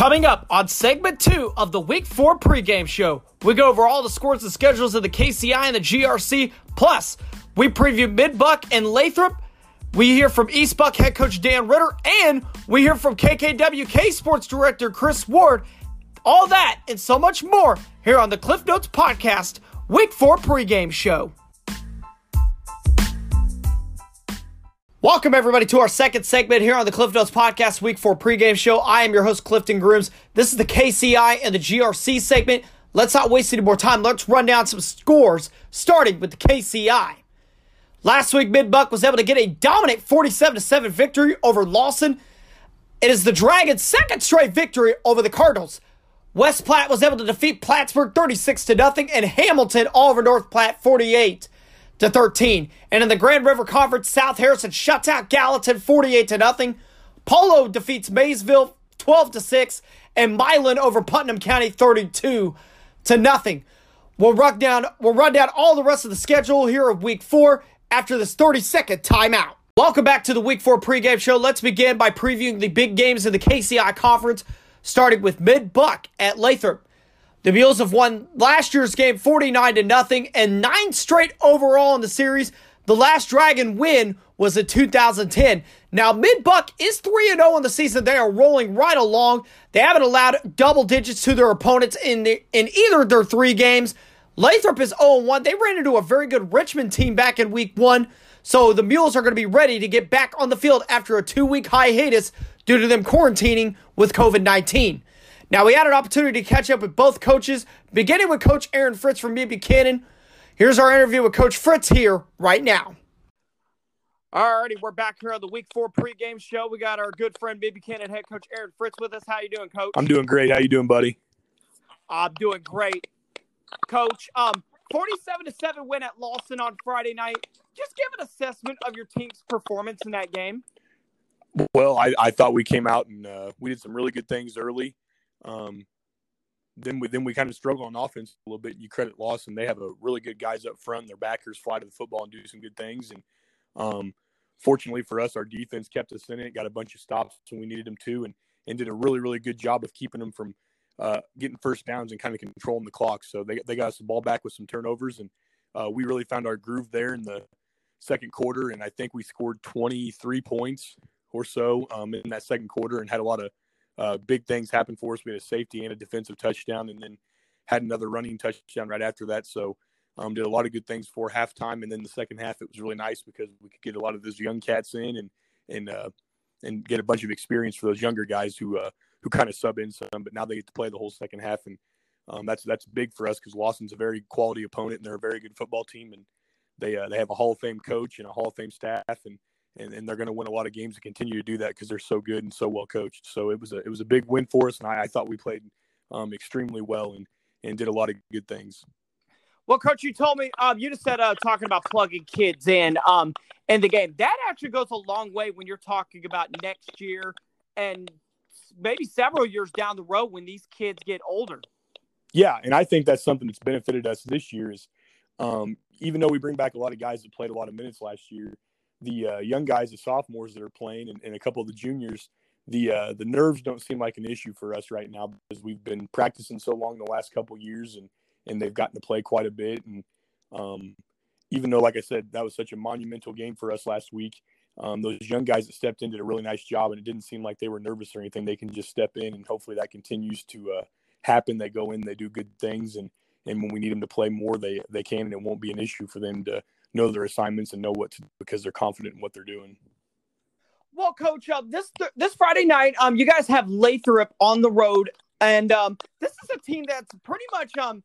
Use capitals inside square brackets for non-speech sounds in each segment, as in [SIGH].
Coming up on segment two of the Week 4 pregame show, we go over all the scores and schedules of the KCI and the GRC. Plus, we preview Mid Buck and Lathrop. We hear from East Buck head coach Dan Ritter, and we hear from KKWK sports director Chris Ward. All that and so much more here on the Cliff Notes Podcast, Week 4 pregame show. Welcome, everybody, to our second segment here on the Cliff Notes Podcast Week 4 pregame show. I am your host, Clifton Grooms. This is the KCI and the GRC segment. Let's not waste any more time. Let's run down some scores, starting with the KCI. Last week, Mid Buck was able to get a dominant 47 7 victory over Lawson. It is the Dragons' second straight victory over the Cardinals. West Platte was able to defeat Plattsburg 36 0, and Hamilton all over North Platte 48 to 13. And in the Grand River Conference, South Harrison shuts out Gallatin 48 to nothing. Polo defeats Maysville 12 to 6 and Milan over Putnam County 32 to nothing. We'll run down we'll run down all the rest of the schedule here of week 4 after this 30-second timeout. Welcome back to the week 4 pregame show. Let's begin by previewing the big games in the KCI conference starting with Mid Buck at Lathrop. The Mules have won last year's game 49 to nothing and nine straight overall in the series. The last Dragon win was in 2010. Now, Mid Buck is 3 0 in the season. They are rolling right along. They haven't allowed double digits to their opponents in, the, in either of their three games. Lathrop is 0 1. They ran into a very good Richmond team back in week one. So the Mules are going to be ready to get back on the field after a two week hiatus due to them quarantining with COVID 19. Now, we had an opportunity to catch up with both coaches, beginning with Coach Aaron Fritz from Mid Buchanan. Here's our interview with Coach Fritz here right now. Alrighty, we're back here on the Week Four pregame show. We got our good friend Mid Buchanan head coach Aaron Fritz with us. How you doing, Coach? I'm doing great. How you doing, buddy? I'm doing great, Coach. Um, 47 to seven win at Lawson on Friday night. Just give an assessment of your team's performance in that game. Well, I, I thought we came out and uh, we did some really good things early. Um, then we then we kind of struggle on offense a little bit. You credit Lawson; they have a really good guys up front. Their backers fly to the football and do some good things. And um, fortunately for us, our defense kept us in it, got a bunch of stops when we needed them to, and and did a really really good job of keeping them from uh, getting first downs and kind of controlling the clock. So they they got us the ball back with some turnovers, and uh, we really found our groove there in the second quarter. And I think we scored 23 points or so um, in that second quarter, and had a lot of uh, big things happened for us. We had a safety and a defensive touchdown, and then had another running touchdown right after that. So um, did a lot of good things for halftime, and then the second half it was really nice because we could get a lot of those young cats in and and uh, and get a bunch of experience for those younger guys who uh, who kind of sub in some, but now they get to play the whole second half, and um, that's that's big for us because Lawson's a very quality opponent and they're a very good football team, and they uh, they have a Hall of Fame coach and a Hall of Fame staff, and and, and they're going to win a lot of games and continue to do that because they're so good and so well coached. So it was a it was a big win for us, and I, I thought we played um, extremely well and and did a lot of good things. Well, coach, you told me um, you just said uh, talking about plugging kids in um, in the game. That actually goes a long way when you're talking about next year and maybe several years down the road when these kids get older. Yeah, and I think that's something that's benefited us this year. Is um, even though we bring back a lot of guys that played a lot of minutes last year, the uh, young guys, the sophomores that are playing, and, and a couple of the juniors, the uh, the nerves don't seem like an issue for us right now because we've been practicing so long the last couple years, and and they've gotten to play quite a bit. And um, even though, like I said, that was such a monumental game for us last week, um, those young guys that stepped in did a really nice job, and it didn't seem like they were nervous or anything. They can just step in, and hopefully that continues to uh, happen. They go in, they do good things, and and when we need them to play more, they they can, and it won't be an issue for them to know their assignments and know what to do because they're confident in what they're doing. Well, Coach, uh, this this Friday night, um, you guys have Lathrop on the road, and um, this is a team that's pretty much um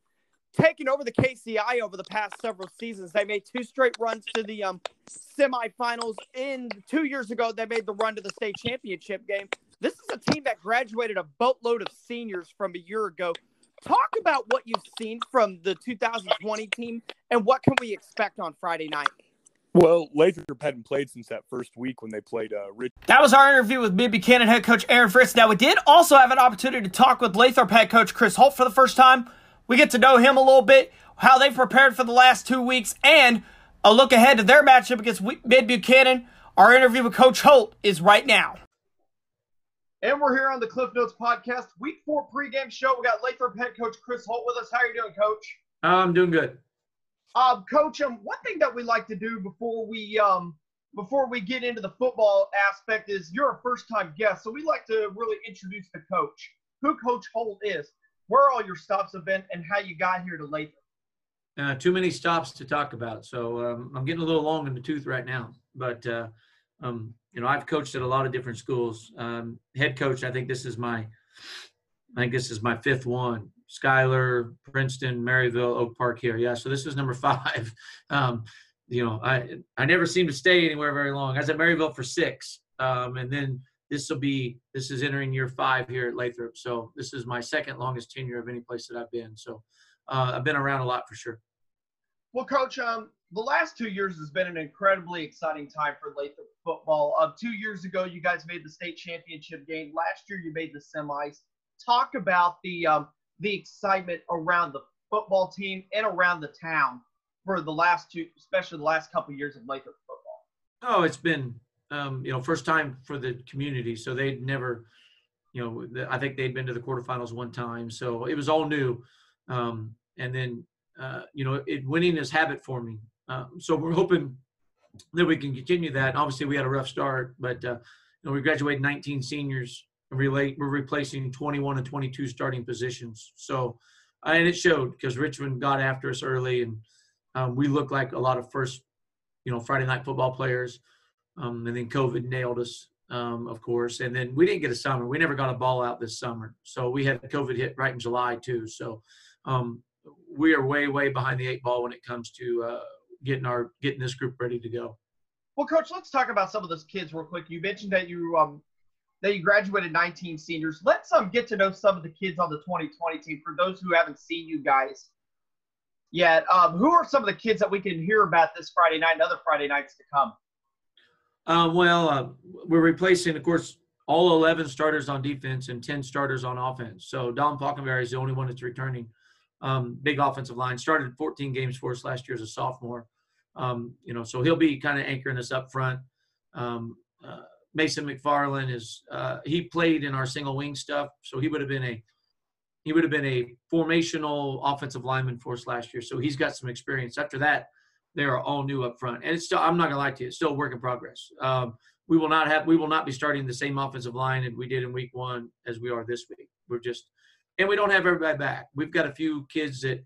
taken over the KCI over the past several seasons. They made two straight runs to the um semifinals. In two years ago, they made the run to the state championship game. This is a team that graduated a boatload of seniors from a year ago talk about what you've seen from the 2020 team and what can we expect on Friday night. Well, Lathrop hadn't played since that first week when they played uh, Rich. That was our interview with Mid Buchanan head coach Aaron Fritz. Now, we did also have an opportunity to talk with Lathrop head coach Chris Holt for the first time. We get to know him a little bit, how they've prepared for the last two weeks, and a look ahead to their matchup against Mid Buchanan. Our interview with Coach Holt is right now. And we're here on the Cliff Notes podcast, week four pregame show. We got Lathrop head coach Chris Holt with us. How are you doing, coach? I'm doing good. Um, coach, um, one thing that we like to do before we um before we get into the football aspect is you're a first time guest, so we like to really introduce the coach, who Coach Holt is, where all your stops have been, and how you got here to Lathrop. Uh, too many stops to talk about, so um, I'm getting a little long in the tooth right now. But uh, um, you know, I've coached at a lot of different schools. Um, head coach, I think this is my, I think this is my fifth one. Schuyler, Princeton, Maryville, Oak Park here. Yeah, so this is number [LAUGHS] five. Um, you know, I I never seem to stay anywhere very long. I was at Maryville for six, um, and then this will be this is entering year five here at Lathrop. So this is my second longest tenure of any place that I've been. So uh, I've been around a lot for sure. Well, Coach, um, the last two years has been an incredibly exciting time for Lathrop football. Uh, two years ago, you guys made the state championship game. Last year, you made the semis. Talk about the um, the excitement around the football team and around the town for the last two, especially the last couple of years of Lathrop football. Oh, it's been um, you know first time for the community, so they'd never, you know, I think they'd been to the quarterfinals one time, so it was all new. Um, and then uh, you know, it winning is habit forming. Um, so we're hoping that we can continue that. Obviously, we had a rough start, but uh, you know, we graduated 19 seniors. Relate, we're replacing 21 and 22 starting positions. So, uh, and it showed because Richmond got after us early, and um, we looked like a lot of first, you know, Friday night football players. Um, and then COVID nailed us, um, of course. And then we didn't get a summer. We never got a ball out this summer. So we had COVID hit right in July too. So um, we are way, way behind the eight ball when it comes to uh, getting our getting this group ready to go. Well, coach, let's talk about some of those kids real quick. You mentioned that you um that you graduated 19 seniors. Let's um get to know some of the kids on the 2020 team for those who haven't seen you guys yet. Um, who are some of the kids that we can hear about this Friday night and other Friday nights to come? Uh, well, uh, we're replacing, of course, all 11 starters on defense and 10 starters on offense. So Don Falkenberry is the only one that's returning. Um, big offensive line. Started 14 games for us last year as a sophomore. Um, you know, so he'll be kind of anchoring us up front. Um, uh, Mason McFarland is uh, he played in our single wing stuff, so he would have been a he would have been a formational offensive lineman for us last year. So he's got some experience. After that, they are all new up front, and it's still I'm not gonna lie to you, it's still work in progress. Um, we will not have we will not be starting the same offensive line that we did in week one as we are this week. We're just and we don't have everybody back. We've got a few kids that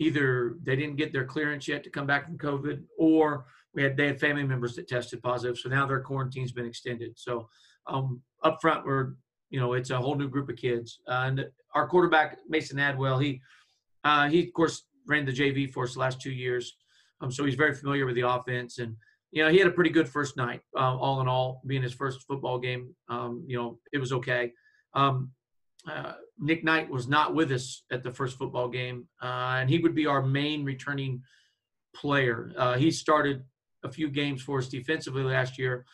either they didn't get their clearance yet to come back from COVID, or we had they had family members that tested positive, so now their quarantine's been extended. So um, up front, we're you know it's a whole new group of kids, uh, and our quarterback Mason Adwell, he uh, he of course ran the JV for us the last two years, um, so he's very familiar with the offense, and you know he had a pretty good first night, uh, all in all, being his first football game. Um, you know it was okay. Um, uh, Nick Knight was not with us at the first football game, uh, and he would be our main returning player. Uh, he started a few games for us defensively last year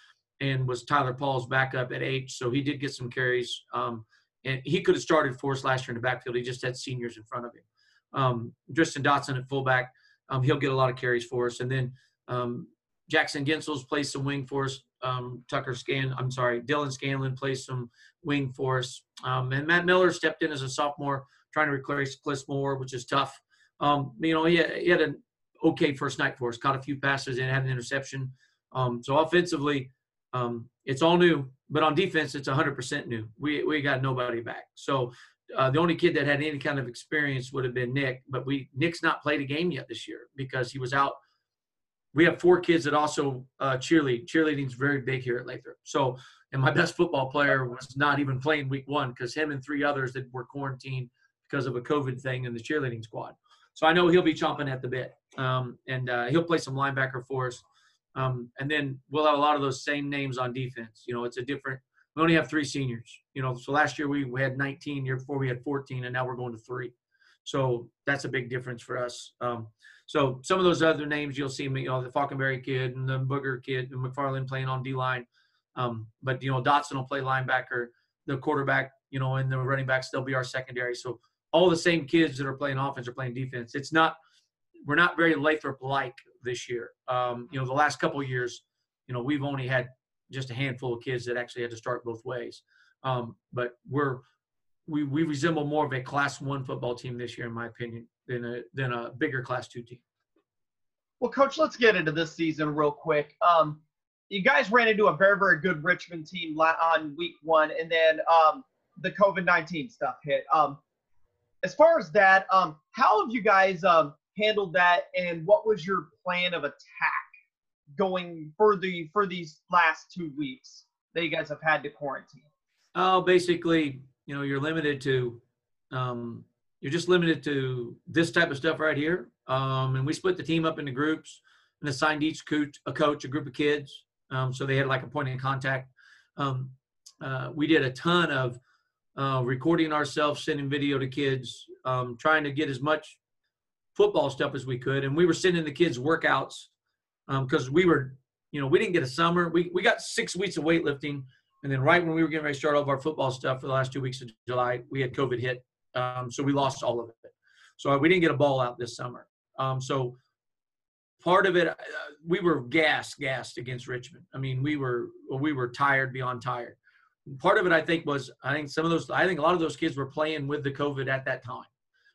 and was Tyler Paul's backup at H, so he did get some carries. Um, and he could have started for us last year in the backfield. He just had seniors in front of him. Um, Tristan Dotson at fullback, um, he'll get a lot of carries for us. And then um, Jackson Gensel's plays some wing for us. Um, Tucker Scan, I'm sorry, Dylan Scanlon plays some wing for us. Um, and Matt Miller stepped in as a sophomore, trying to replace Cliff Moore, which is tough. Um, you know, he had, he had, an okay first night for us, caught a few passes and had an interception. Um, so offensively, um, it's all new, but on defense, it's 100% new. We we got nobody back. So uh, the only kid that had any kind of experience would have been Nick, but we Nick's not played a game yet this year because he was out – we have four kids that also uh, cheerlead. Cheerleading is very big here at Lathrop. So, and my best football player was not even playing week one because him and three others that were quarantined because of a COVID thing in the cheerleading squad. So I know he'll be chomping at the bit, um, and uh, he'll play some linebacker for us. Um, and then we'll have a lot of those same names on defense. You know, it's a different. We only have three seniors. You know, so last year we, we had 19. Year before we had 14, and now we're going to three. So that's a big difference for us. Um, so some of those other names you'll see me, you know, the Falkenberry kid and the Booger kid and McFarland playing on D line. Um, but you know, Dotson will play linebacker, the quarterback, you know, and the running backs, they'll be our secondary. So all the same kids that are playing offense are playing defense. It's not we're not very Lathrop like this year. Um, you know, the last couple years, you know, we've only had just a handful of kids that actually had to start both ways. Um, but we're we we resemble more of a Class One football team this year, in my opinion, than a than a bigger Class Two team. Well, coach, let's get into this season real quick. Um, you guys ran into a very, very good Richmond team on week one, and then um, the COVID 19 stuff hit. Um, as far as that, um, how have you guys um, handled that, and what was your plan of attack going for the for these last two weeks that you guys have had to quarantine? Oh, basically, you know, you're limited to, um, you're just limited to this type of stuff right here. Um, and we split the team up into groups and assigned each coach a coach, a group of kids, um, so they had like a point of contact. Um, uh, we did a ton of uh, recording ourselves, sending video to kids, um, trying to get as much football stuff as we could. And we were sending the kids workouts because um, we were, you know, we didn't get a summer. We, we got six weeks of weightlifting. And then right when we were getting ready to start all of our football stuff for the last two weeks of July, we had COVID hit. Um, so we lost all of it. So we didn't get a ball out this summer. Um, so part of it, uh, we were gassed, gassed against Richmond. I mean, we were we were tired beyond tired. Part of it, I think, was I think some of those, I think a lot of those kids were playing with the COVID at that time,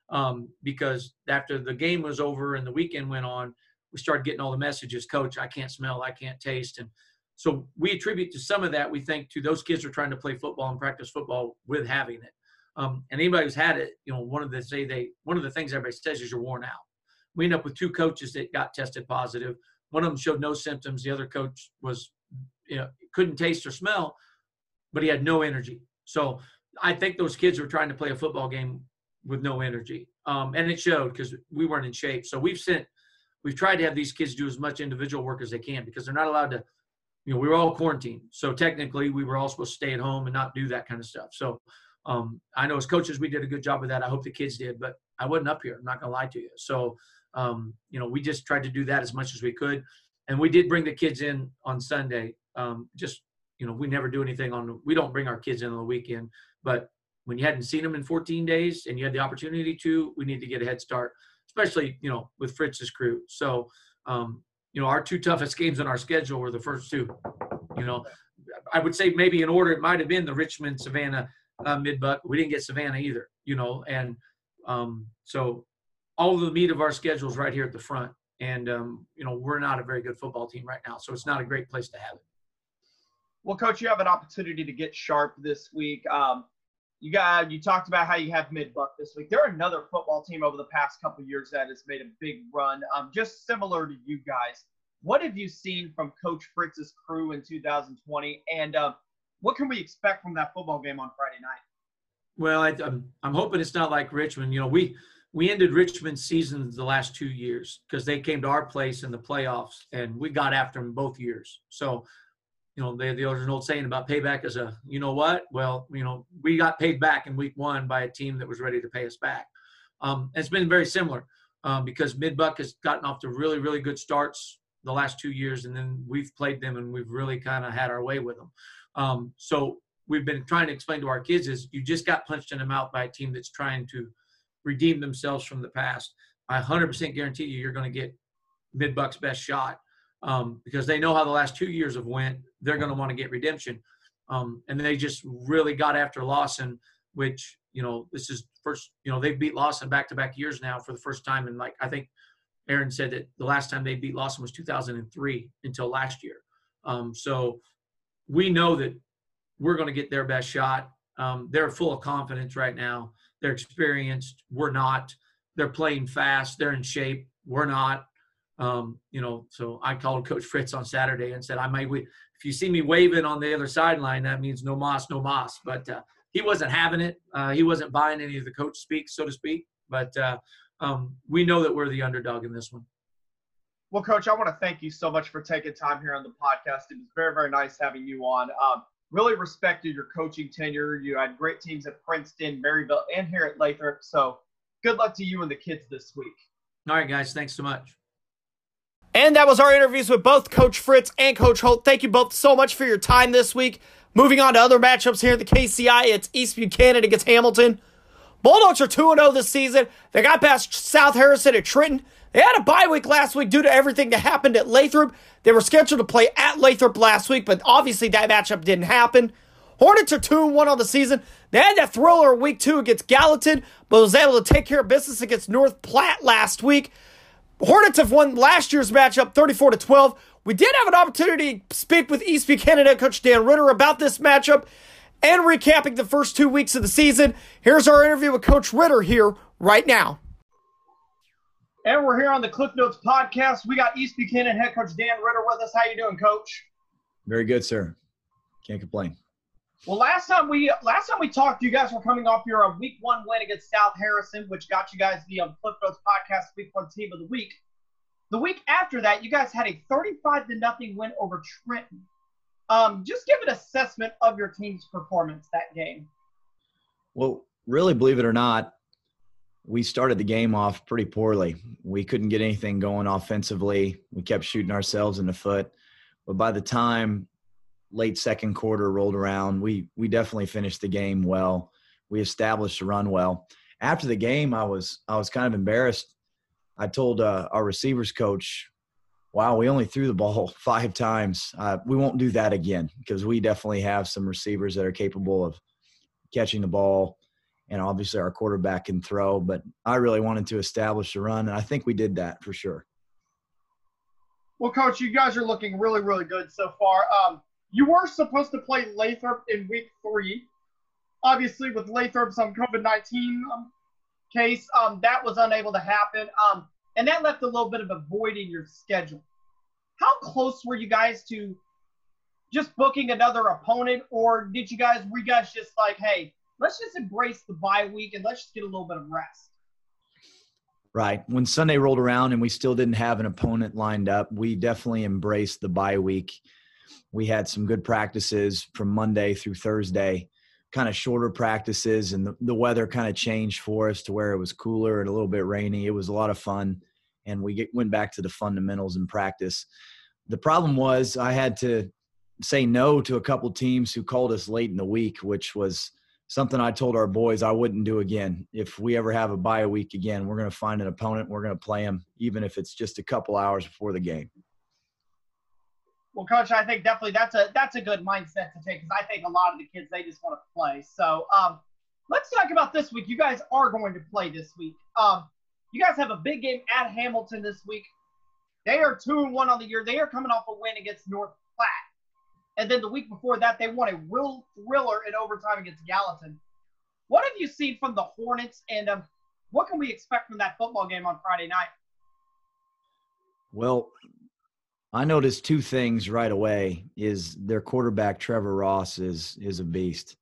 um, because after the game was over and the weekend went on, we started getting all the messages, Coach, I can't smell, I can't taste, and so we attribute to some of that. We think to those kids are trying to play football and practice football with having it. Um, and anybody who's had it, you know, one of the say they one of the things everybody says is you're worn out we end up with two coaches that got tested positive. One of them showed no symptoms. The other coach was, you know, couldn't taste or smell, but he had no energy. So I think those kids were trying to play a football game with no energy, um, and it showed because we weren't in shape. So we've sent, we've tried to have these kids do as much individual work as they can because they're not allowed to. You know, we were all quarantined, so technically we were all supposed to stay at home and not do that kind of stuff. So um, I know as coaches we did a good job of that. I hope the kids did, but I wasn't up here. I'm not gonna lie to you. So um, you know, we just tried to do that as much as we could, and we did bring the kids in on Sunday. Um, just you know, we never do anything on. We don't bring our kids in on the weekend, but when you hadn't seen them in 14 days and you had the opportunity to, we need to get a head start, especially you know with Fritz's crew. So um, you know, our two toughest games on our schedule were the first two. You know, I would say maybe in order it might have been the Richmond Savannah uh, Midbuck. We didn't get Savannah either. You know, and um, so all of the meat of our schedule is right here at the front. And, um, you know, we're not a very good football team right now. So it's not a great place to have it. Well, coach, you have an opportunity to get sharp this week. Um, you got you talked about how you have mid buck this week. They're another football team over the past couple years that has made a big run, um, just similar to you guys. What have you seen from Coach Fritz's crew in 2020, and uh, what can we expect from that football game on Friday night? Well, I, I'm I'm hoping it's not like Richmond. You know, we we ended Richmond's season the last two years because they came to our place in the playoffs and we got after them both years. So, you know, they, there's an old saying about payback is a, you know what? Well, you know, we got paid back in week one by a team that was ready to pay us back. Um, it's been very similar um, because Midbuck has gotten off to really, really good starts the last two years, and then we've played them and we've really kind of had our way with them. Um, so we've been trying to explain to our kids is you just got punched in the mouth by a team that's trying to – redeem themselves from the past. I 100% guarantee you, you're going to get mid bucks best shot um, because they know how the last two years have went. They're going to want to get redemption, um, and they just really got after Lawson, which you know this is first. You know they've beat Lawson back to back years now for the first time, and like I think Aaron said that the last time they beat Lawson was 2003 until last year. Um, so we know that we're going to get their best shot. Um, they're full of confidence right now. They're experienced. We're not. They're playing fast. They're in shape. We're not. Um, you know, so I called Coach Fritz on Saturday and said, I might, if you see me waving on the other sideline, that means no moss, no moss. But uh, he wasn't having it. Uh, he wasn't buying any of the coach speak, so to speak. But uh, um, we know that we're the underdog in this one. Well, Coach, I want to thank you so much for taking time here on the podcast. It was very, very nice having you on. Um, really respected your coaching tenure. You had great teams at Princeton, Maryville, and here at Lathrop. So good luck to you and the kids this week. All right, guys. Thanks so much. And that was our interviews with both Coach Fritz and Coach Holt. Thank you both so much for your time this week. Moving on to other matchups here at the KCI, it's East Buchanan against Hamilton. Bulldogs are 2 0 this season. They got past South Harrison at Trenton. They had a bye week last week due to everything that happened at Lathrop. They were scheduled to play at Lathrop last week, but obviously that matchup didn't happen. Hornets are 2 1 on the season. They had that thriller week two against Gallatin, but was able to take care of business against North Platte last week. Hornets have won last year's matchup 34 to 12. We did have an opportunity to speak with East Buchanan coach Dan Ritter about this matchup and recapping the first two weeks of the season. Here's our interview with Coach Ritter here right now. And we're here on the Cliff Notes podcast. We got East Buchanan head coach Dan Ritter with us. How you doing, coach? Very good, sir. Can't complain. Well, last time we last time we talked, you guys were coming off your uh, week one win against South Harrison, which got you guys the um, Cliff Notes podcast week one team of the week. The week after that, you guys had a 35 to nothing win over Trenton. Um, just give an assessment of your team's performance that game. Well, really, believe it or not, we started the game off pretty poorly. We couldn't get anything going offensively. We kept shooting ourselves in the foot. But by the time late second quarter rolled around, we we definitely finished the game well. We established the run well. After the game, I was I was kind of embarrassed. I told uh, our receivers coach, "Wow, we only threw the ball [LAUGHS] five times. Uh, we won't do that again because we definitely have some receivers that are capable of catching the ball." And obviously, our quarterback can throw, but I really wanted to establish the run, and I think we did that for sure. Well, coach, you guys are looking really, really good so far. Um, you were supposed to play Lathrop in week three. Obviously, with Lathrop's um, COVID 19 um, case, um, that was unable to happen. Um, and that left a little bit of a void in your schedule. How close were you guys to just booking another opponent, or did you guys, were you guys just like, hey, let's just embrace the bye week and let's just get a little bit of rest? Right. When Sunday rolled around and we still didn't have an opponent lined up, we definitely embraced the bye week we had some good practices from Monday through Thursday, kind of shorter practices, and the, the weather kind of changed for us to where it was cooler and a little bit rainy. It was a lot of fun, and we get, went back to the fundamentals in practice. The problem was I had to say no to a couple teams who called us late in the week, which was something I told our boys I wouldn't do again. If we ever have a bye week again, we're going to find an opponent, we're going to play them, even if it's just a couple hours before the game. Well, coach, I think definitely that's a that's a good mindset to take because I think a lot of the kids they just want to play. So um, let's talk about this week. You guys are going to play this week. Um, you guys have a big game at Hamilton this week. They are two and one on the year. They are coming off a win against North and then the week before that they won a real thriller in overtime against Gallatin. What have you seen from the Hornets, and um, what can we expect from that football game on Friday night? Well, I noticed two things right away. Is their quarterback Trevor Ross is is a beast.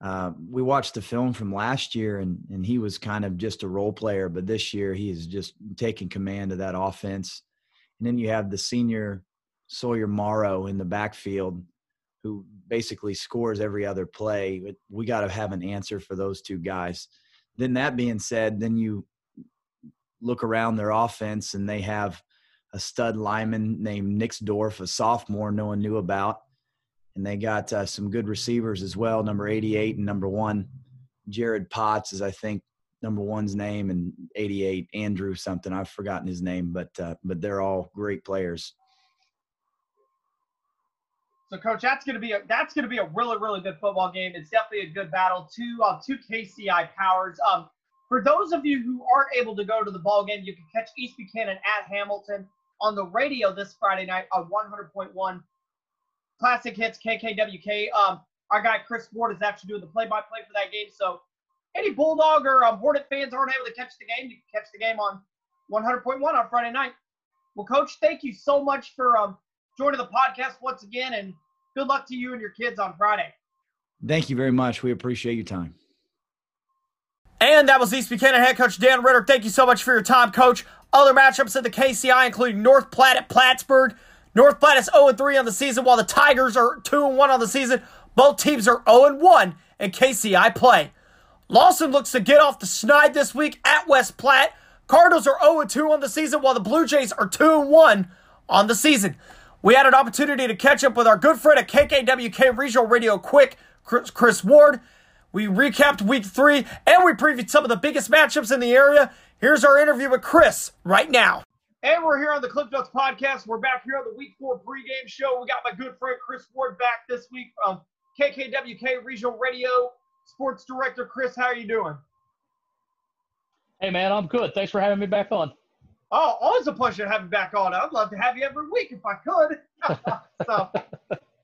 Uh, we watched the film from last year, and and he was kind of just a role player, but this year he is just taking command of that offense. And then you have the senior Sawyer Morrow in the backfield, who basically scores every other play. We got to have an answer for those two guys. Then that being said, then you look around their offense, and they have a stud lineman named Nixdorf, a sophomore no one knew about. And they got uh, some good receivers as well, number 88 and number one. Jared Potts is, I think, number one's name, and 88 Andrew something. I've forgotten his name, but uh, but they're all great players. So, coach, that's gonna be a that's gonna be a really really good football game. It's definitely a good battle. Two uh, two KCI powers. Um, for those of you who aren't able to go to the ball game, you can catch East Buchanan at Hamilton on the radio this Friday night on 100.1 Classic Hits KKWK. Um, our guy Chris Ward is actually doing the play-by-play for that game. So any Bulldog or um, Hornet fans aren't able to catch the game, you can catch the game on 100.1 on Friday night. Well, Coach, thank you so much for um, joining the podcast once again, and good luck to you and your kids on Friday. Thank you very much. We appreciate your time. And that was East Buchanan head coach Dan Ritter. Thank you so much for your time, coach. Other matchups at the KCI, including North Platte at Plattsburgh. North Platte is 0 3 on the season, while the Tigers are 2 1 on the season. Both teams are 0 1 in KCI play. Lawson looks to get off the schneid this week at West Platte. Cardinals are 0 2 on the season, while the Blue Jays are 2 1 on the season. We had an opportunity to catch up with our good friend at KKWK Regional Radio Quick, Chris Ward. We recapped week three and we previewed some of the biggest matchups in the area. Here's our interview with Chris right now. And we're here on the Cliff Notes podcast. We're back here on the week four pregame show. We got my good friend Chris Ward back this week from KKWK Regional Radio Sports Director Chris. How are you doing? Hey man, I'm good. Thanks for having me back on. Oh, always a pleasure to have you back on. I'd love to have you every week if I could. [LAUGHS] so,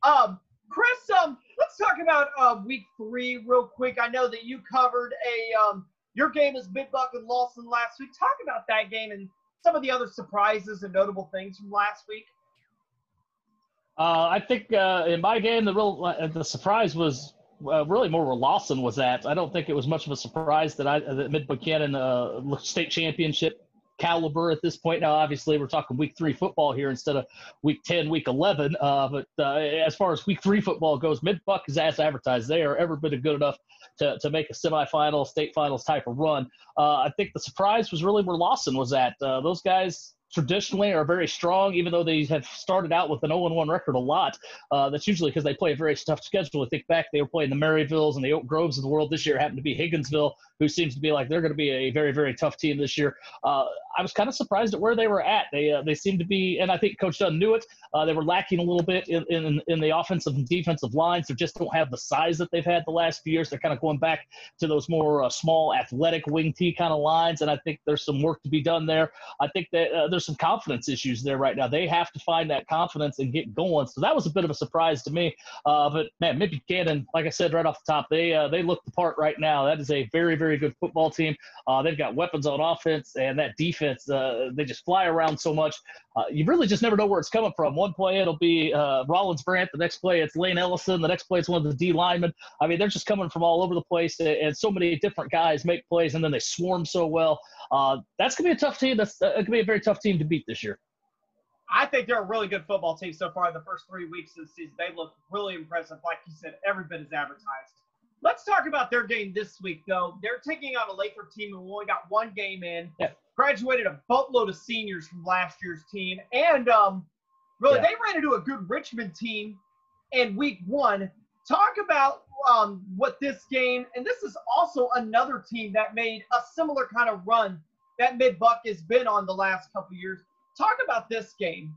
um, Chris, um, let's talk about uh, week three real quick. I know that you covered a um, your game is Mid-Buck and Lawson last week. Talk about that game and some of the other surprises and notable things from last week. Uh, I think uh, in my game, the real uh, the surprise was uh, really more where Lawson was at. I don't think it was much of a surprise that I that Mid Buchanan uh, state championship caliber at this point. Now, obviously, we're talking week three football here instead of week 10, week 11. Uh, but uh, as far as week three football goes, Mid Buck is as advertised. They are ever been good enough to, to make a semifinal, state finals type of run. Uh, I think the surprise was really where Lawson was at. Uh, those guys traditionally are very strong, even though they have started out with an 0-1 record a lot. Uh, that's usually because they play a very tough schedule. I think back they were playing the Maryvilles and the Oak Groves of the world this year. Happened to be Higginsville, who seems to be like they're going to be a very very tough team this year. Uh, I was kind of surprised at where they were at. They uh, they seem to be, and I think Coach Dunn knew it. Uh, they were lacking a little bit in, in in the offensive and defensive lines. They just don't have the size that they've had the last few years. They're kind of going back to those more uh, small athletic wing T kind of lines, and I think there's some work to be done there. I think that uh, there's some confidence issues there right now. They have to find that confidence and get going. So that was a bit of a surprise to me. Uh, but man, Mid Buchanan, like I said right off the top, they they look the part right now. That is a very very good football team. Uh, they've got weapons on offense, and that defense, uh, they just fly around so much. Uh, you really just never know where it's coming from. One play it'll be uh, Rollins Brandt, the next play it's Lane Ellison, the next play it's one of the D linemen. I mean, they're just coming from all over the place, and so many different guys make plays, and then they swarm so well. Uh, that's gonna be a tough team. That's uh, gonna be a very tough team to beat this year. I think they're a really good football team so far the first three weeks of the season. They look really impressive, like you said, every bit is advertised. Let's talk about their game this week, though. They're taking on a Laker team who only got one game in. Yeah. Graduated a boatload of seniors from last year's team, and um, really yeah. they ran into a good Richmond team in week one. Talk about um, what this game, and this is also another team that made a similar kind of run that Mid Buck has been on the last couple years. Talk about this game.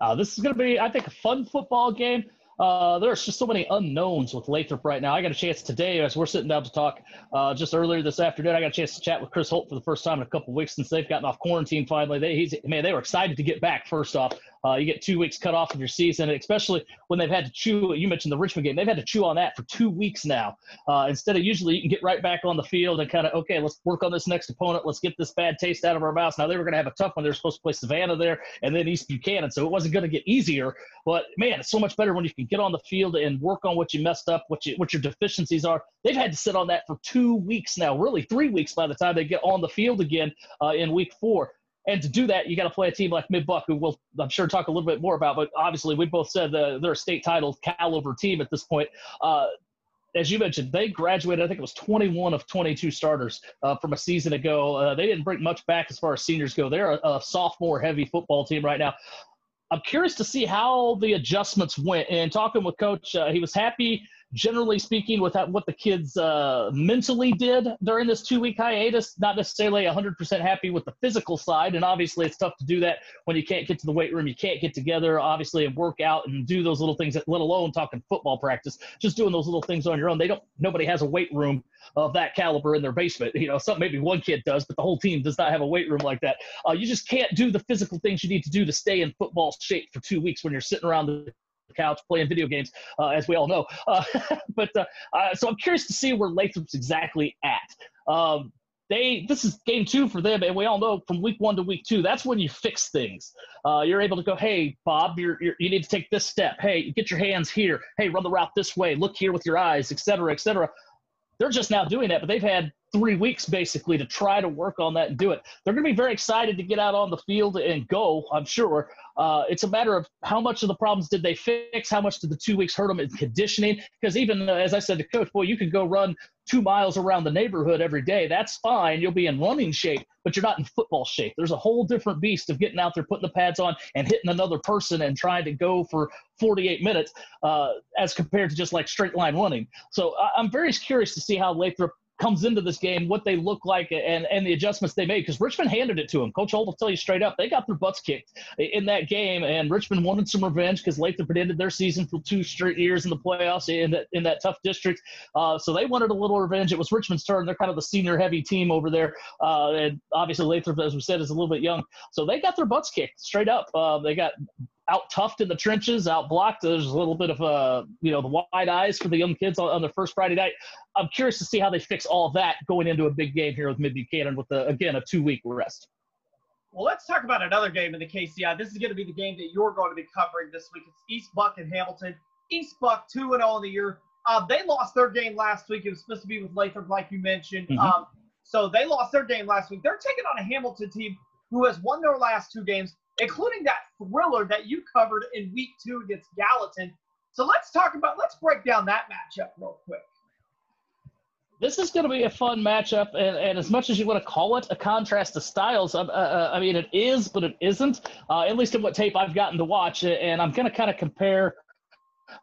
Uh, this is going to be, I think, a fun football game. Uh, there's just so many unknowns with Lathrop right now. I got a chance today as we're sitting down to talk uh, just earlier this afternoon. I got a chance to chat with Chris Holt for the first time in a couple weeks since they've gotten off quarantine finally. They, he's, man, they were excited to get back. First off, uh, you get two weeks cut off of your season, especially when they've had to chew. You mentioned the Richmond game; they've had to chew on that for two weeks now. Uh, instead of usually you can get right back on the field and kind of okay, let's work on this next opponent. Let's get this bad taste out of our mouths. Now they were going to have a tough one. They were supposed to play Savannah there and then East Buchanan, so it wasn't going to get easier. But man, it's so much better when you can get on the field and work on what you messed up, what you what your deficiencies are. They've had to sit on that for two weeks now, really three weeks by the time they get on the field again uh, in week four. And to do that, you got to play a team like Mid Buck, who we'll, I'm sure, talk a little bit more about. But obviously, we both said the, they're a state title caliber team at this point. Uh, as you mentioned, they graduated, I think it was 21 of 22 starters uh, from a season ago. Uh, they didn't bring much back as far as seniors go. They're a, a sophomore heavy football team right now. I'm curious to see how the adjustments went. And talking with Coach, uh, he was happy generally speaking, with what the kids uh, mentally did during this two week hiatus, not necessarily 100% happy with the physical side. And obviously, it's tough to do that when you can't get to the weight room, you can't get together, obviously, and work out and do those little things, let alone talking football practice, just doing those little things on your own. They don't, nobody has a weight room of that caliber in their basement. You know, some maybe one kid does, but the whole team does not have a weight room like that. Uh, you just can't do the physical things you need to do to stay in football shape for two weeks when you're sitting around the couch playing video games, uh, as we all know. Uh, [LAUGHS] but uh, uh, so I'm curious to see where Lathrop's exactly at. Um, they this is game two for them, and we all know from week one to week two, that's when you fix things. Uh, you're able to go, hey Bob, you're, you're, you need to take this step. Hey, get your hands here. Hey, run the route this way. Look here with your eyes, et cetera, et cetera. They're just now doing that, but they've had three weeks basically to try to work on that and do it. They're going to be very excited to get out on the field and go, I'm sure. Uh, it's a matter of how much of the problems did they fix? How much did the two weeks hurt them in conditioning? Because even uh, as I said to coach, boy, you could go run two miles around the neighborhood every day. That's fine. You'll be in running shape, but you're not in football shape. There's a whole different beast of getting out there, putting the pads on, and hitting another person and trying to go for 48 minutes uh, as compared to just like straight line running. So I'm very curious to see how Lathrop comes into this game, what they look like, and and the adjustments they made. Because Richmond handed it to them. Coach Holt will tell you straight up, they got their butts kicked in that game, and Richmond wanted some revenge because Lathrop had ended their season for two straight years in the playoffs in that in that tough district. Uh, so they wanted a little revenge. It was Richmond's turn. They're kind of the senior heavy team over there, uh, and obviously Lathrop, as we said, is a little bit young. So they got their butts kicked straight up. Uh, they got out toughed in the trenches, out blocked. There's a little bit of uh, you know the wide eyes for the young kids on, on their first Friday night. I'm curious to see how they fix all that going into a big game here with Mid Buchanan with the, again a two week rest. Well, let's talk about another game in the KCI. This is going to be the game that you're going to be covering this week. It's East Buck and Hamilton. East Buck 2 and 0 in the year. Uh, they lost their game last week. It was supposed to be with Lathrop, like you mentioned. Mm-hmm. Um, so they lost their game last week. They're taking on a Hamilton team who has won their last two games including that thriller that you covered in week two against Gallatin. So let's talk about, let's break down that matchup real quick. This is going to be a fun matchup, and, and as much as you want to call it a contrast of styles, uh, uh, I mean, it is, but it isn't, uh, at least in what tape I've gotten to watch. And I'm going to kind of compare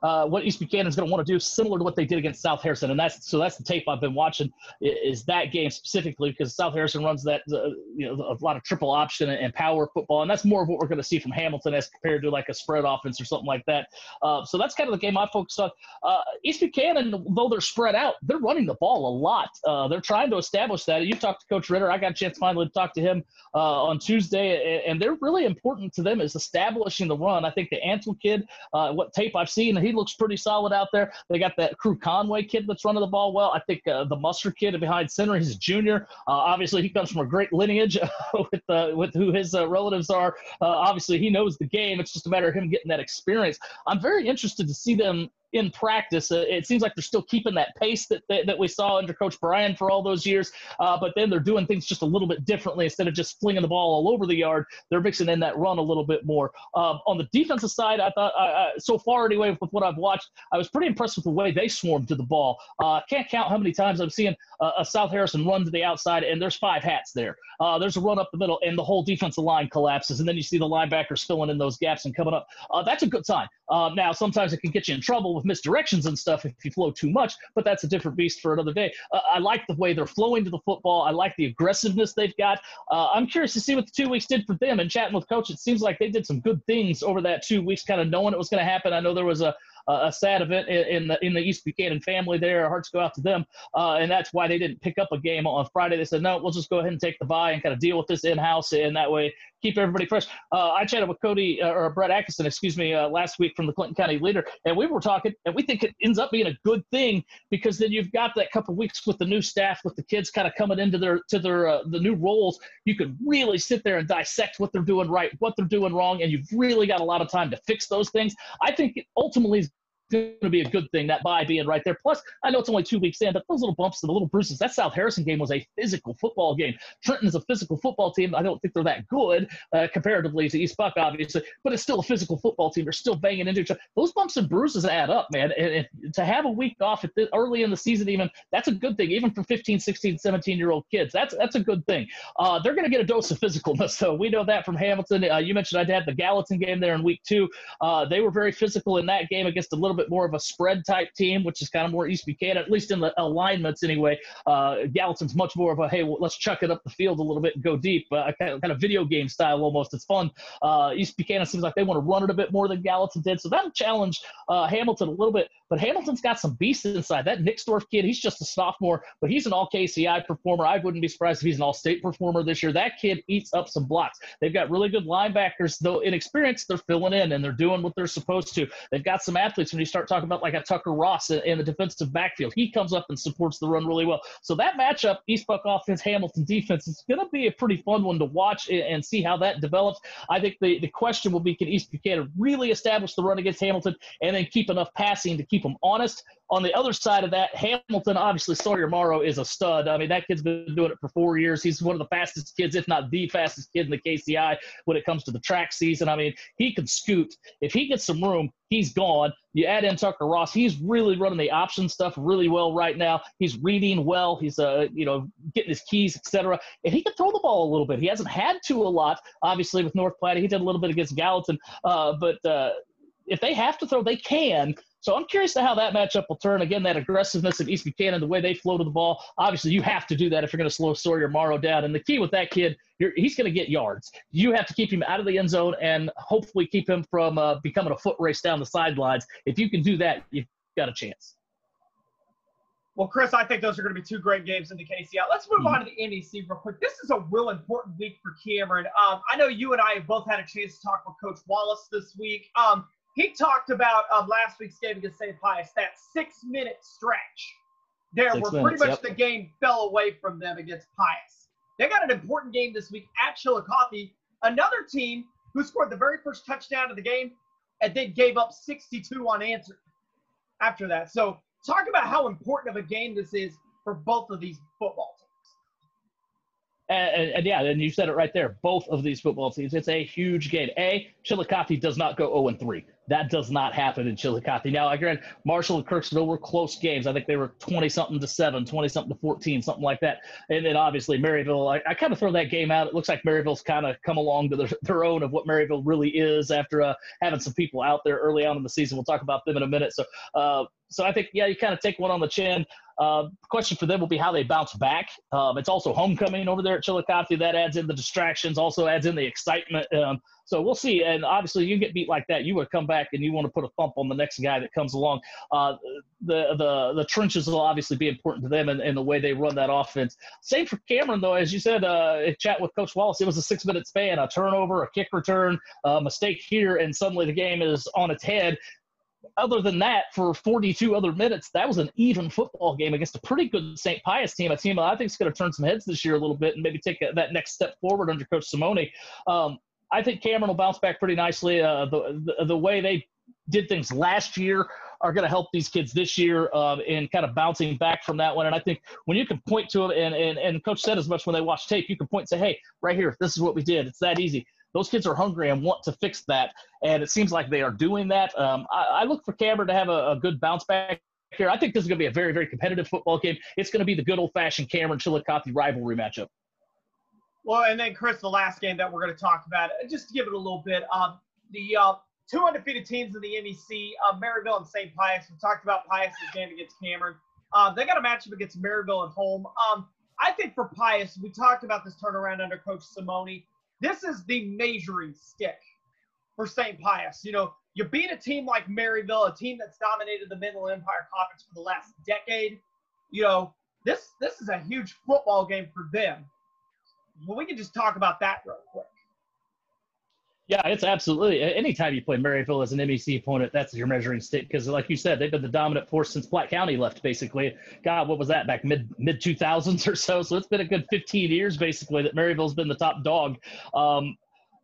uh, what East Buchanan is going to want to do, similar to what they did against South Harrison, and that's so that's the tape I've been watching is that game specifically because South Harrison runs that uh, you know a lot of triple option and power football, and that's more of what we're going to see from Hamilton as compared to like a spread offense or something like that. Uh, so that's kind of the game I focus on. Uh, East Buchanan, though they're spread out, they're running the ball a lot. Uh, they're trying to establish that. You talked to Coach Ritter. I got a chance finally to talk to him uh, on Tuesday, and they're really important to them is establishing the run. I think the Ansel kid, what tape I've seen, he looks pretty solid out there. They got that Crew Conway kid that's running the ball well. I think uh, the Muster kid behind center, he's a junior. Uh, obviously, he comes from a great lineage [LAUGHS] with uh, with who his uh, relatives are. Uh, obviously, he knows the game. It's just a matter of him getting that experience. I'm very interested to see them in practice. Uh, it seems like they're still keeping that pace that, that, that we saw under Coach Bryan for all those years, uh, but then they're doing things just a little bit differently. Instead of just flinging the ball all over the yard, they're mixing in that run a little bit more. Um, on the defensive side, I thought uh, so far anyway with what I've watched, I was pretty impressed with the way they swarmed to the ball. Uh, can't count how many times I'm seeing a South Harrison run to the outside, and there's five hats there. Uh, there's a run up the middle, and the whole defensive line collapses, and then you see the linebackers filling in those gaps and coming up. Uh, that's a good sign. now, sometimes it can get you in trouble misdirections and stuff if you flow too much, but that's a different beast for another day. Uh, I like the way they're flowing to the football. I like the aggressiveness they've got. Uh, I'm curious to see what the two weeks did for them. And chatting with coach, it seems like they did some good things over that two weeks, kind of knowing it was going to happen. I know there was a a sad event in the in the East Buchanan family there. Our hearts go out to them, uh, and that's why they didn't pick up a game on Friday. They said no, we'll just go ahead and take the bye and kind of deal with this in house, and that way keep everybody fresh. Uh, I chatted with Cody uh, or Brett Atkinson, excuse me, uh, last week from the Clinton County Leader, and we were talking, and we think it ends up being a good thing because then you've got that couple weeks with the new staff, with the kids kind of coming into their to their uh, the new roles. You can really sit there and dissect what they're doing right, what they're doing wrong, and you've really got a lot of time to fix those things. I think it ultimately going to be a good thing, that bye being right there. Plus, I know it's only two weeks in, but those little bumps and the little bruises, that South Harrison game was a physical football game. Trenton is a physical football team. I don't think they're that good uh, comparatively to East Buck, obviously, but it's still a physical football team. They're still banging into each other. Those bumps and bruises add up, man. And, and to have a week off at early in the season, even, that's a good thing, even for 15, 16, 17 year old kids. That's that's a good thing. Uh, they're going to get a dose of physicalness, so we know that from Hamilton. Uh, you mentioned I had the Gallatin game there in week two. Uh, they were very physical in that game against a little bit more of a spread type team, which is kind of more East Buchanan, at least in the alignments anyway. Uh, Gallatin's much more of a hey, well, let's chuck it up the field a little bit and go deep, uh, kind, of, kind of video game style almost. It's fun. Uh, East Buchanan seems like they want to run it a bit more than Gallatin did, so that'll challenge uh, Hamilton a little bit. But Hamilton's got some beasts inside. That Nixdorf kid, he's just a sophomore, but he's an all KCI performer. I wouldn't be surprised if he's an all state performer this year. That kid eats up some blocks. They've got really good linebackers, though inexperienced, they're filling in and they're doing what they're supposed to. They've got some athletes when you start talking about like a Tucker Ross in the defensive backfield. He comes up and supports the run really well. So that matchup, East Buck offense, Hamilton defense, is going to be a pretty fun one to watch and see how that develops. I think the, the question will be can East Buchanan really establish the run against Hamilton and then keep enough passing to keep them honest? On the other side of that, Hamilton, obviously, Sawyer Morrow is a stud. I mean, that kid's been doing it for four years. He's one of the fastest kids, if not the fastest kid in the KCI when it comes to the track season. I mean, he can scoot. If he gets some room, he's gone. You add in Tucker Ross. He's really running the option stuff really well right now. He's reading well. He's uh, you know, getting his keys, etc. And he can throw the ball a little bit. He hasn't had to a lot, obviously, with North Platte. He did a little bit against Gallatin, uh, but uh, if they have to throw, they can. So I'm curious to how that matchup will turn. Again, that aggressiveness of East Buchanan, the way they flow to the ball. Obviously, you have to do that if you're going to slow Sawyer Morrow down. And the key with that kid, he's going to get yards. You have to keep him out of the end zone and hopefully keep him from uh, becoming a foot race down the sidelines. If you can do that, you've got a chance. Well, Chris, I think those are going to be two great games in the KCL. Let's move mm-hmm. on to the NEC real quick. This is a real important week for Cameron. Um, I know you and I have both had a chance to talk with Coach Wallace this week. Um, he talked about um, last week's game against St. Pius, that six minute stretch there six where minutes, pretty much yep. the game fell away from them against Pius. They got an important game this week at Chillicothe, another team who scored the very first touchdown of the game and then gave up 62 unanswered after that. So, talk about how important of a game this is for both of these football teams. And, and, yeah, and you said it right there. Both of these football teams, it's a huge game. A, Chillicothe does not go 0 3. That does not happen in Chillicothe. Now, again, Marshall and Kirksville were close games. I think they were 20 something to 7, 20 something to 14, something like that. And then obviously Maryville, I, I kind of throw that game out. It looks like Maryville's kind of come along to their, their own of what Maryville really is after uh, having some people out there early on in the season. We'll talk about them in a minute. So, uh, so I think, yeah, you kind of take one on the chin. Uh, question for them will be how they bounce back. Um, it's also homecoming over there at Chillicothe. That adds in the distractions, also adds in the excitement. Um, so we'll see. And obviously, you get beat like that, you would come back and you want to put a thump on the next guy that comes along. Uh, the the the trenches will obviously be important to them and, and the way they run that offense. Same for Cameron, though, as you said, uh, chat with Coach Wallace, it was a six minute span, a turnover, a kick return, a mistake here, and suddenly the game is on its head other than that, for 42 other minutes, that was an even football game against a pretty good St. Pius team, a team I think is going to turn some heads this year a little bit and maybe take a, that next step forward under Coach Simone. Um, I think Cameron will bounce back pretty nicely. Uh, the, the, the way they did things last year are going to help these kids this year uh, in kind of bouncing back from that one. And I think when you can point to them, and, and, and coach said as much when they watch tape, you can point and say, hey, right here, this is what we did. It's that easy. Those kids are hungry and want to fix that. And it seems like they are doing that. Um, I, I, look for Cameron to have a, a good bounce back here. I think this is going to be a very, very competitive football game. It's going to be the good old fashioned Cameron Chillicothe rivalry matchup. Well, and then Chris, the last game that we're going to talk about, uh, just to give it a little bit, um, the uh, two undefeated teams in the MEC, uh, Maryville and St. Pius. We talked about Pius's game against Cameron. Uh, they got a matchup against Maryville at home. Um, I think for Pius, we talked about this turnaround under Coach Simone. This is the measuring stick for St. Pius. You know, you beat a team like Maryville, a team that's dominated the Midland Empire Conference for the last decade. You know, this this is a huge football game for them. Well, we can just talk about that real quick. Yeah, it's absolutely. Anytime you play Maryville as an MEC opponent, that's your measuring stick because, like you said, they've been the dominant force since Platte County left. Basically, God, what was that back mid mid two thousands or so? So it's been a good fifteen years basically that Maryville's been the top dog. Um,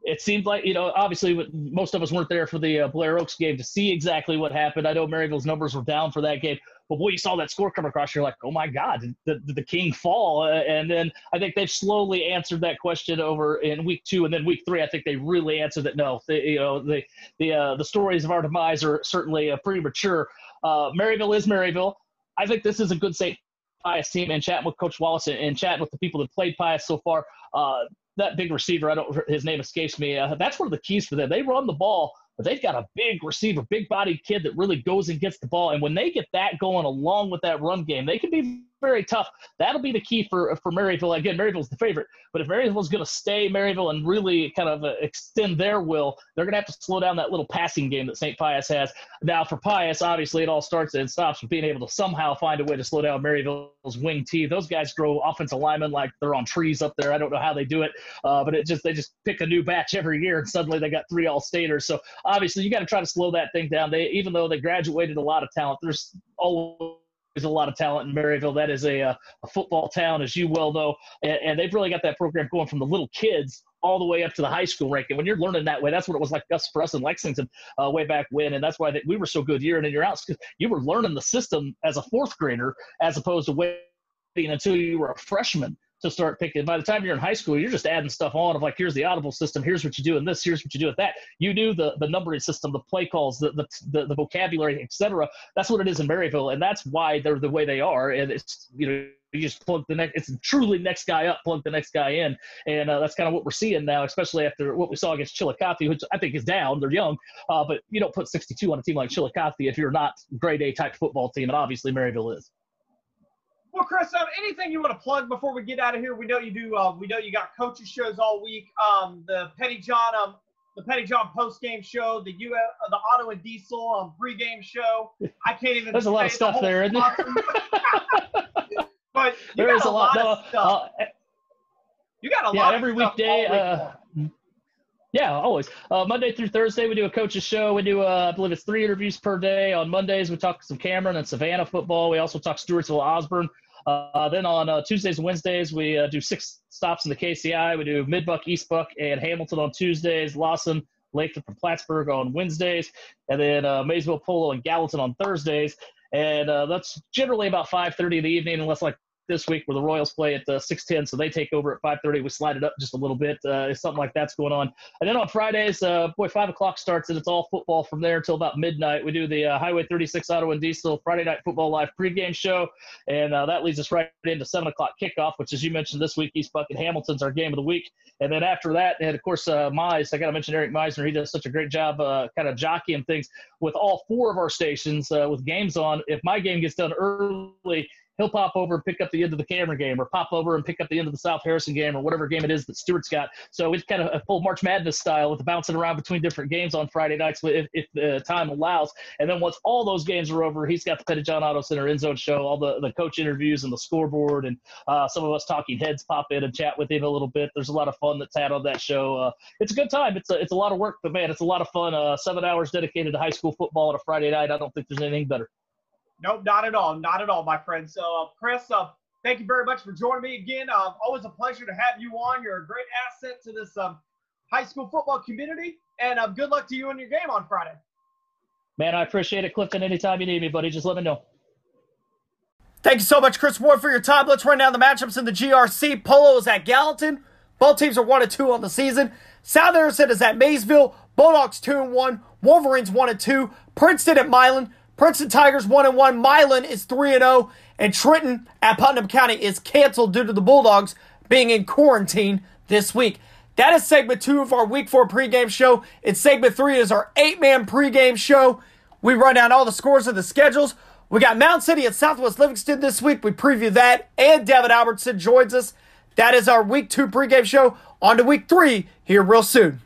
it seemed like you know obviously most of us weren't there for the uh, Blair Oaks game to see exactly what happened. I know Maryville's numbers were down for that game, but boy, you saw that score come across, you're like, oh my God, did, the king fall? Uh, and then I think they've slowly answered that question over in week two, and then week three, I think they really answered that. No, they, you know, the the uh, the stories of our demise are certainly uh, premature. Uh, Maryville is Maryville. I think this is a good St. Pius team, and chatting with Coach Wallace and chatting with the people that played Pius so far. Uh, that big receiver, I don't, his name escapes me. Uh, that's one of the keys for them. They run the ball but they've got a big receiver, big bodied kid that really goes and gets the ball. And when they get that going along with that run game, they can be very tough. That'll be the key for for Maryville. Again, Maryville's the favorite, but if Maryville's going to stay Maryville and really kind of uh, extend their will, they're going to have to slow down that little passing game that St. Pius has. Now, for Pius, obviously, it all starts and stops with being able to somehow find a way to slow down Maryville's wing T. Those guys grow offensive linemen like they're on trees up there. I don't know how they do it, uh, but it just they just pick a new batch every year, and suddenly they got three all staters. So obviously, you got to try to slow that thing down. They even though they graduated a lot of talent, there's always there's a lot of talent in Maryville. That is a, uh, a football town, as you well know, and, and, they've really got that program going from the little kids all the way up to the high school ranking. When you're learning that way, that's what it was like us for us in Lexington uh, way back when, and that's why we were so good year in and year out you were learning the system as a fourth grader as opposed to waiting until you were a freshman to start picking. By the time you're in high school, you're just adding stuff on of like, here's the audible system, here's what you do in this, here's what you do with that. You do the the numbering system, the play calls, the the, the, the vocabulary, etc. That's what it is in Maryville, and that's why they're the way they are. And it's you know you just plug the next. It's truly next guy up, plug the next guy in, and uh, that's kind of what we're seeing now, especially after what we saw against Chillicothe, which I think is down. They're young, uh, but you don't put 62 on a team like Chillicothe if you're not grade A type football team, and obviously Maryville is. Well, Chris, um, anything you want to plug before we get out of here? We know you do. Uh, we know you got coaches shows all week. Um, the Pettyjohn, um, the Pettyjohn post game show, the U, uh, the Auto and Diesel um, pregame show. I can't even. There's a lot of stuff the there, isn't there? [LAUGHS] but there is a lot, lot of stuff. Uh, you got a yeah, lot. every weekday. Uh, yeah, always. Uh, Monday through Thursday, we do a coach's show. We do, uh, I believe it's three interviews per day. On Mondays, we talk some Cameron and Savannah football. We also talk Stewartsville Osborne. Uh, then on uh, Tuesdays and Wednesdays, we uh, do six stops in the KCI. We do Midbuck, Eastbuck, and Hamilton on Tuesdays. Lawson, Lathrop, and Plattsburg on Wednesdays. And then uh, Maysville, Polo, and Gallatin on Thursdays. And that's generally about 5.30 in the evening, unless like this week where the Royals play at uh, 6:10, so they take over at 5:30. We slide it up just a little bit. Uh, something like that's going on. And then on Fridays, uh, boy, five o'clock starts and it's all football from there until about midnight. We do the uh, Highway 36 Auto and Diesel Friday Night Football Live pregame show, and uh, that leads us right into seven o'clock kickoff, which, as you mentioned, this week East Bucket Hamilton's our game of the week. And then after that, and of course, uh, Mize. I got to mention Eric Meisner. He does such a great job, uh, kind of jockeying things with all four of our stations with games on. If my game gets done early, he'll pop over and pick up the end of the Cameron game, or pop over and pick up the end of the South Harrison game, or whatever game it is that Stewart's got. So it's kind of a full March Madness style with bouncing around between different games on Friday nights if, if the time allows. And then once all those games are over, he's got the Pettyjohn Auto Center end zone show, all the, the coach interviews and the scoreboard, and uh, some of us talking heads pop in and chat with him a little bit. There's a lot of fun that's had on that show. Uh, it's a good time. It's a, it's a lot of work, but man, it's a lot of fun. Uh, seven hours dedicated to high school football on a Friday night. I don't think there's anything better. Nope, not at all. Not at all, my friend. So, uh, Chris, uh, thank you very much for joining me again. Uh, always a pleasure to have you on. You're a great asset to this um, high school football community. And uh, good luck to you in your game on Friday. Man, I appreciate it, Clifton. Anytime you need me, buddy, just let me know. Thank you so much, Chris Ward, for your time. Let's run down the matchups in the GRC. Polo is at Gallatin. Both teams are 1 and 2 on the season. South Harrison is at Maysville. Bulldogs 2 and 1. Wolverines 1 and 2. Princeton at Milan. Princeton Tigers 1 and 1. Milan is 3 and 0. And Trenton at Putnam County is canceled due to the Bulldogs being in quarantine this week. That is segment two of our week four pregame show. And segment three is our eight man pregame show. We run down all the scores of the schedules. We got Mound City at Southwest Livingston this week. We preview that. And David Albertson joins us. That is our week two pregame show. On to week three here real soon.